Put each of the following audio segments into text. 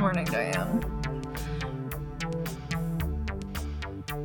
Morning, Diane.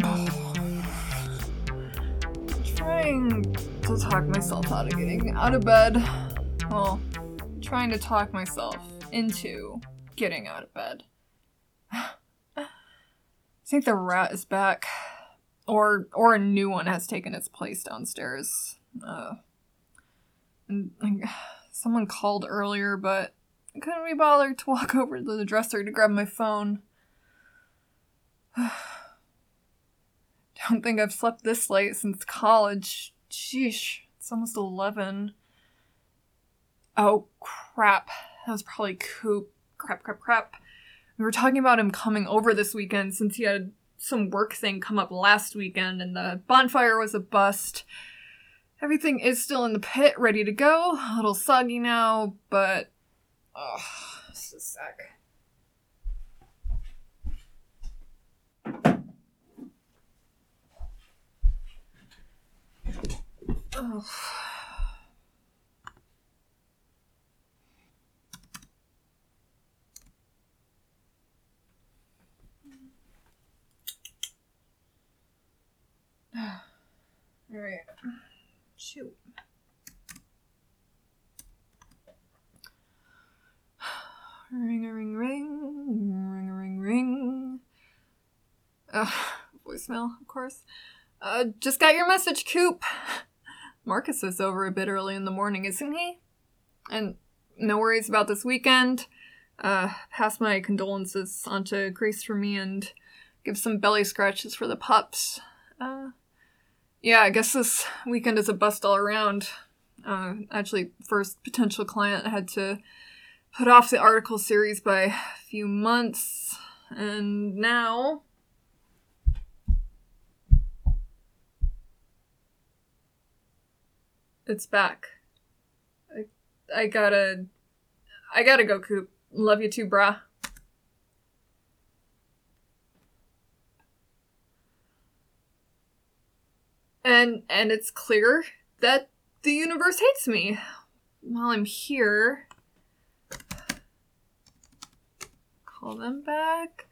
trying to talk myself out of getting out of bed. Well, trying to talk myself into getting out of bed. I think the rat is back. Or or a new one has taken its place downstairs. Uh, and like, someone called earlier, but couldn't be bothered to walk over to the dresser to grab my phone. Don't think I've slept this late since college. Sheesh, it's almost 11. Oh, crap. That was probably Coop. Crap, crap, crap. We were talking about him coming over this weekend since he had some work thing come up last weekend and the bonfire was a bust. Everything is still in the pit, ready to go. A little soggy now, but. Oh, just a sec. Oh. All right. Shoot. Ring a ring ring, ring a ring ring. Uh, voicemail, of course. Uh, just got your message, Coop. Marcus is over a bit early in the morning, isn't he? And no worries about this weekend. Uh, pass my condolences on to Grace for me and give some belly scratches for the pups. Uh, yeah, I guess this weekend is a bust all around. Uh, actually, first potential client had to put off the article series by a few months, and now. It's back. I, I gotta. I gotta go, Coop. Love you too, brah. And and it's clear that the universe hates me. While I'm here. Call them back.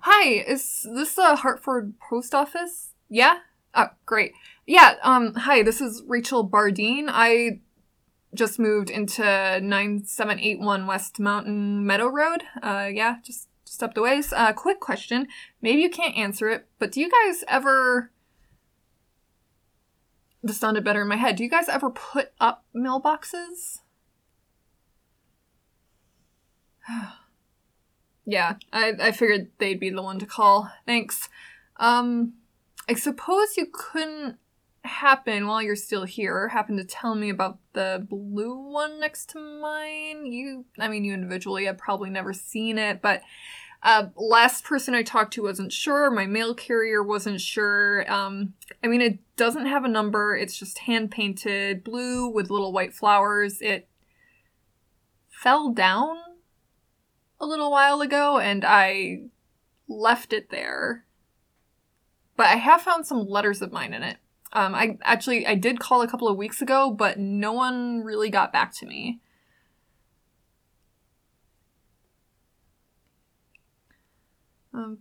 Hi, is this the Hartford Post Office? Yeah? Oh, great. Yeah, um, hi, this is Rachel Bardine. I just moved into 9781 West Mountain Meadow Road. Uh, yeah, just stepped away. Uh, quick question. Maybe you can't answer it, but do you guys ever this sounded better in my head. Do you guys ever put up mailboxes? yeah, I, I figured they'd be the one to call. Thanks. Um, I suppose you couldn't happen while you're still here. Happen to tell me about the blue one next to mine. You, I mean, you individually have probably never seen it, but uh, last person I talked to wasn't sure. My mail carrier wasn't sure. Um, I mean, it doesn't have a number. It's just hand painted blue with little white flowers. It fell down a little while ago, and I left it there. But I have found some letters of mine in it. Um, I actually I did call a couple of weeks ago, but no one really got back to me. Um,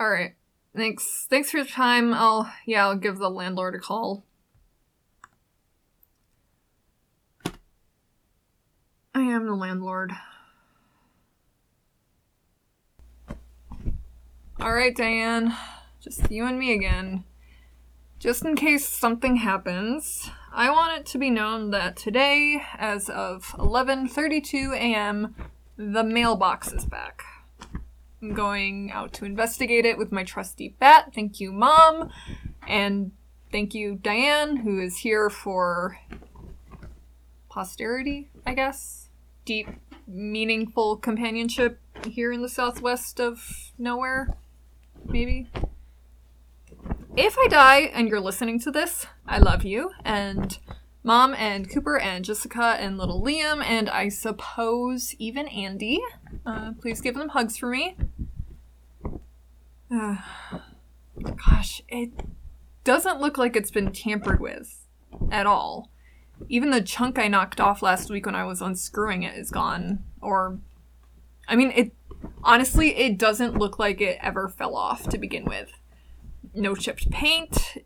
all right. Thanks. Thanks for your time. I'll yeah, I'll give the landlord a call. I am the landlord. All right, Diane. Just you and me again. Just in case something happens, I want it to be known that today, as of 11:32 a.m., the mailbox is back. I'm going out to investigate it with my trusty bat. Thank you, Mom. And thank you, Diane, who is here for posterity, I guess. Deep, meaningful companionship here in the southwest of nowhere, maybe. If I die and you're listening to this, I love you. And Mom and Cooper and Jessica and little Liam and I suppose even Andy. Uh, please give them hugs for me. Uh, gosh, it doesn't look like it's been tampered with at all. even the chunk I knocked off last week when I was unscrewing it is gone. Or, I mean, it honestly, it doesn't look like it ever fell off to begin with. No chipped paint.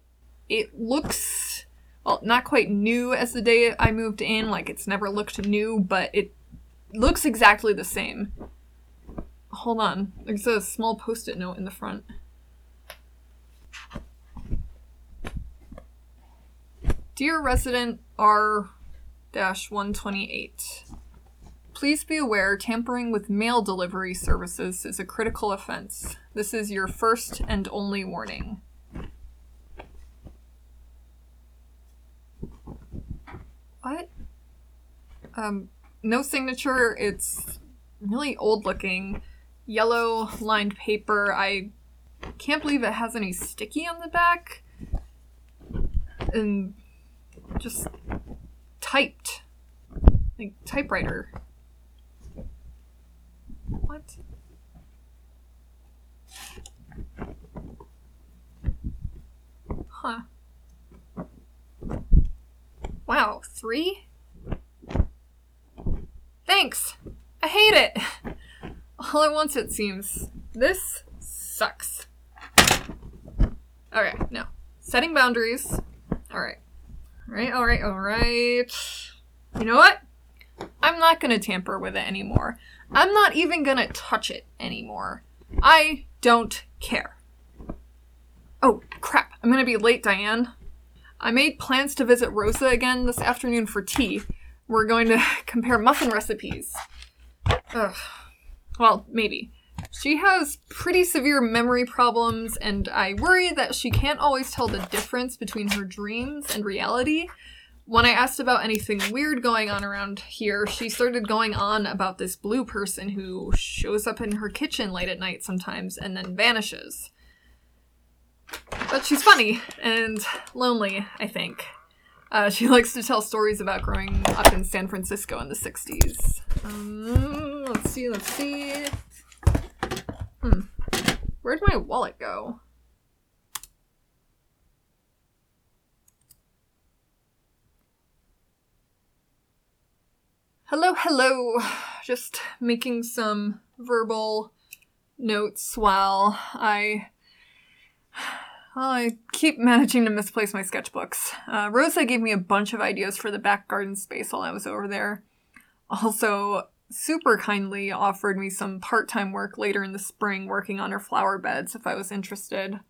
It looks, well, not quite new as the day I moved in. Like, it's never looked new, but it looks exactly the same. Hold on. There's a small post it note in the front. Dear resident R 128, please be aware tampering with mail delivery services is a critical offense. This is your first and only warning. What? Um, no signature. It's really old looking. Yellow lined paper. I can't believe it has any sticky on the back. And just typed. Like typewriter. What? Huh. Wow, three? Thanks! I hate it! All at once, it seems. This sucks. Okay, no. Setting boundaries. Alright. Alright, alright, alright. You know what? I'm not gonna tamper with it anymore. I'm not even gonna touch it anymore. I don't care. Oh, crap. I'm gonna be late, Diane. I made plans to visit Rosa again this afternoon for tea. We're going to compare muffin recipes. Ugh. Well, maybe. She has pretty severe memory problems, and I worry that she can't always tell the difference between her dreams and reality. When I asked about anything weird going on around here, she started going on about this blue person who shows up in her kitchen late at night sometimes and then vanishes. But she's funny and lonely, I think. Uh, she likes to tell stories about growing up in San Francisco in the 60s. Um, let's see, let's see. Hmm. Where'd my wallet go? Hello. Just making some verbal notes while I. I keep managing to misplace my sketchbooks. Uh, Rosa gave me a bunch of ideas for the back garden space while I was over there. Also, super kindly offered me some part time work later in the spring working on her flower beds if I was interested.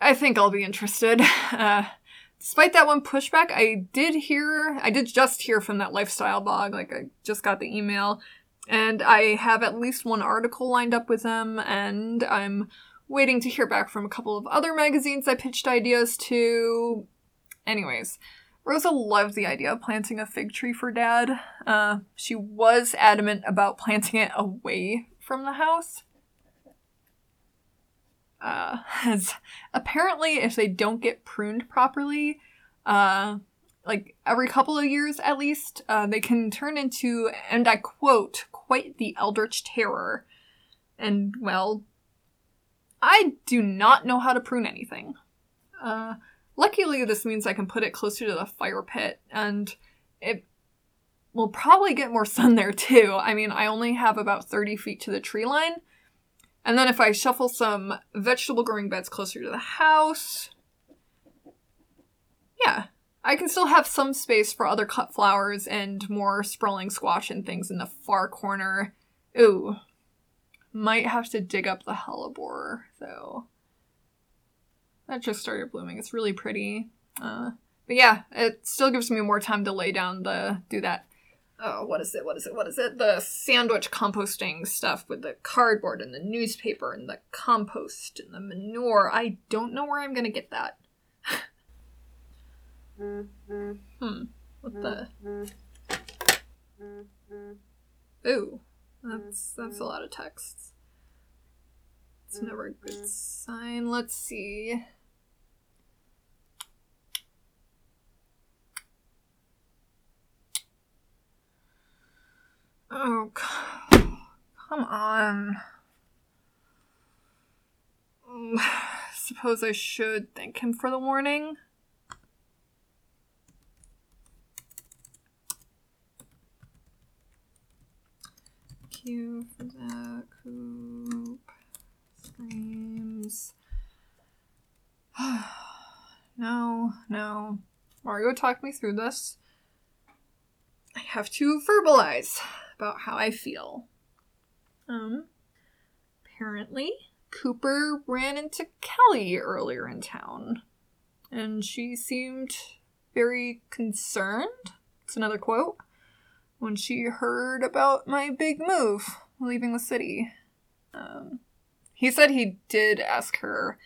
I think I'll be interested. Uh, despite that one pushback, I did hear, I did just hear from that lifestyle blog, like I just got the email, and I have at least one article lined up with them, and I'm waiting to hear back from a couple of other magazines I pitched ideas to. Anyways, Rosa loved the idea of planting a fig tree for dad. Uh, she was adamant about planting it away from the house. Uh, as apparently, if they don't get pruned properly, uh, like every couple of years at least, uh, they can turn into, and I quote, quite the eldritch terror. And, well, I do not know how to prune anything. Uh, Luckily, this means I can put it closer to the fire pit, and it will probably get more sun there too. I mean, I only have about 30 feet to the tree line. And then if I shuffle some vegetable growing beds closer to the house, yeah, I can still have some space for other cut flowers and more sprawling squash and things in the far corner. Ooh, might have to dig up the hellebore though. That just started blooming. It's really pretty. Uh, but yeah, it still gives me more time to lay down the do that. Oh, what is it? What is it? What is it? The sandwich composting stuff with the cardboard and the newspaper and the compost and the manure. I don't know where I'm gonna get that. Mm-hmm. hmm. What the? Mm-hmm. Ooh, that's mm-hmm. that's a lot of texts. It's never a good sign. Let's see. Oh, come on. Suppose I should thank him for the warning. You for the coop screams. no, no. Mario talked me through this. I have to verbalize about how I feel. Um, apparently, Cooper ran into Kelly earlier in town, and she seemed very concerned. It's another quote. When she heard about my big move, leaving the city. Um, he said he did ask her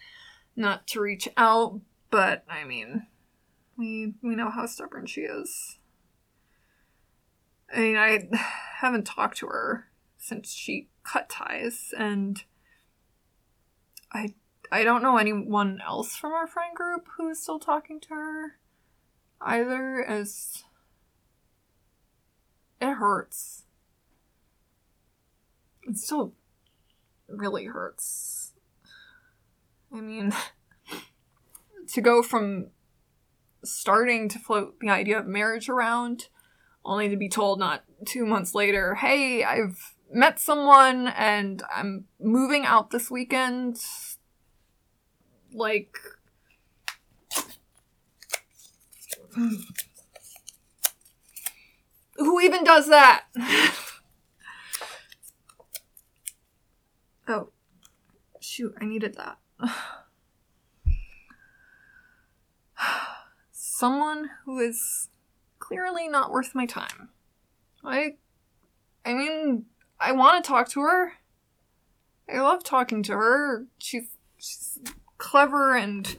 not to reach out, but I mean, we we know how stubborn she is. I mean, I haven't talked to her since she cut ties, and I I don't know anyone else from our friend group who is still talking to her either. As it hurts. It still really hurts. I mean, to go from starting to float the idea of marriage around, only to be told not two months later, hey, I've met someone and I'm moving out this weekend. Like, who even does that? oh, shoot, I needed that. Someone who is clearly not worth my time. I I mean, I want to talk to her. I love talking to her. She's she's clever and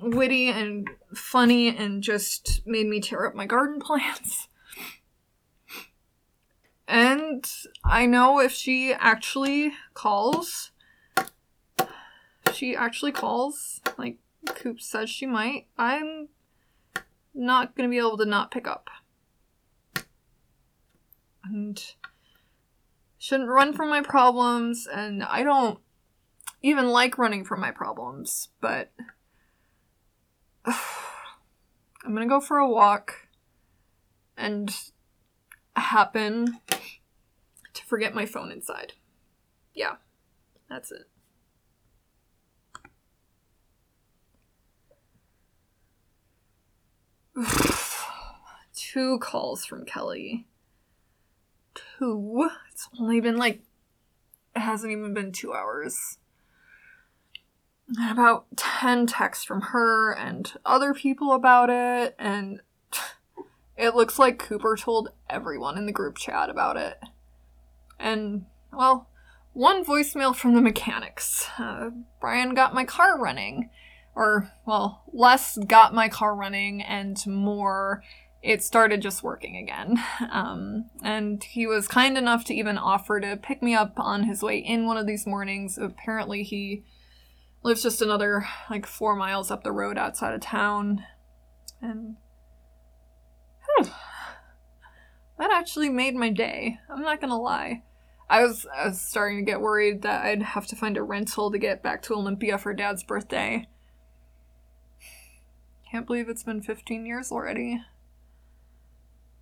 witty and funny and just made me tear up my garden plants. And I know if she actually calls, she actually calls, like Coop says she might, I'm not gonna be able to not pick up. And shouldn't run from my problems, and I don't even like running from my problems, but I'm gonna go for a walk and happen to forget my phone inside. Yeah, that's it. Two calls from Kelly. Two? It's only been like, it hasn't even been two hours. About 10 texts from her and other people about it, and it looks like Cooper told everyone in the group chat about it. And, well, one voicemail from the mechanics. Uh, Brian got my car running. Or, well, less got my car running and more it started just working again. Um, and he was kind enough to even offer to pick me up on his way in one of these mornings. Apparently, he lives just another like four miles up the road outside of town. And that actually made my day. I'm not gonna lie. I was I was starting to get worried that I'd have to find a rental to get back to Olympia for Dad's birthday. Can't believe it's been 15 years already.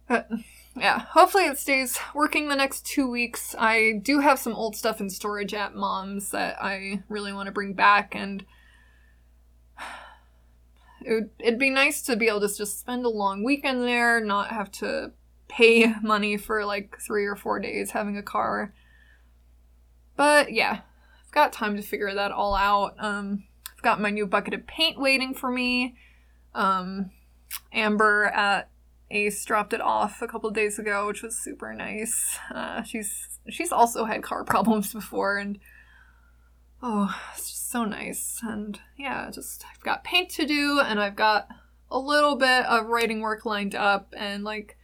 But yeah, hopefully it stays working the next two weeks. I do have some old stuff in storage at mom's that I really want to bring back, and it would, it'd be nice to be able to just spend a long weekend there, not have to pay money for like three or four days having a car. But yeah, I've got time to figure that all out. Um, I've got my new bucket of paint waiting for me. Um, Amber at Ace dropped it off a couple days ago, which was super nice. Uh, she's she's also had car problems before, and oh, it's just so nice. And yeah, just I've got paint to do, and I've got a little bit of writing work lined up, and like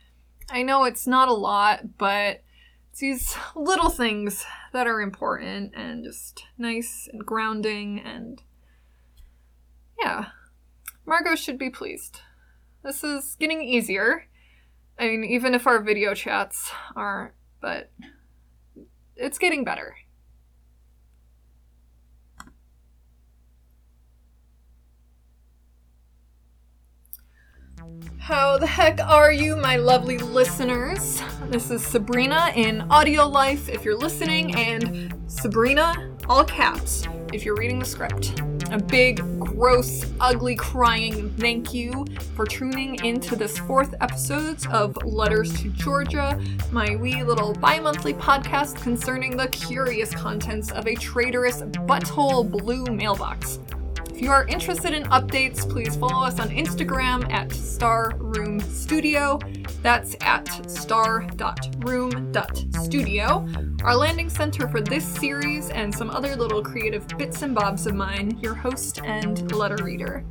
I know it's not a lot, but it's these little things that are important and just nice and grounding, and yeah, Margot should be pleased. This is getting easier. I mean, even if our video chats aren't, but it's getting better. How the heck are you, my lovely listeners? This is Sabrina in Audio Life if you're listening, and Sabrina, all caps, if you're reading the script. A big, gross, ugly, crying thank you for tuning into this fourth episode of Letters to Georgia, my wee little bi monthly podcast concerning the curious contents of a traitorous butthole blue mailbox. If you are interested in updates, please follow us on Instagram at Star Room Studio. That's at star.room.studio. Our landing center for this series and some other little creative bits and bobs of mine, your host and letter reader.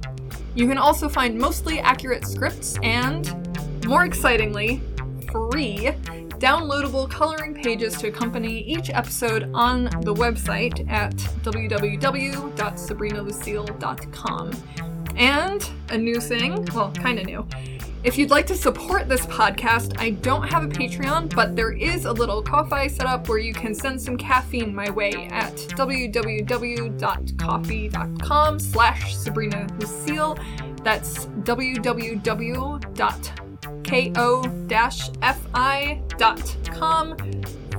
You can also find mostly accurate scripts and, more excitingly, free downloadable coloring pages to accompany each episode on the website at www.sabrinalucille.com. And a new thing, well, kind of new. If you'd like to support this podcast, I don't have a Patreon, but there is a little Ko-fi set up where you can send some caffeine my way at www.ko-fi.com slash Sabrina Lucille. That's www ko-fi.com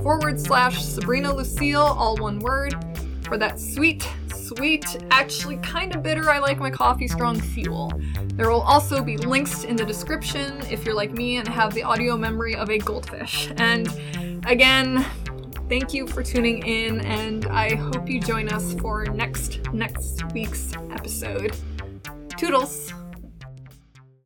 forward slash Sabrina Lucille, all one word, for that sweet, sweet, actually kind of bitter, I like my coffee strong fuel. There will also be links in the description if you're like me and have the audio memory of a goldfish. And again, thank you for tuning in, and I hope you join us for next next week's episode. Toodles!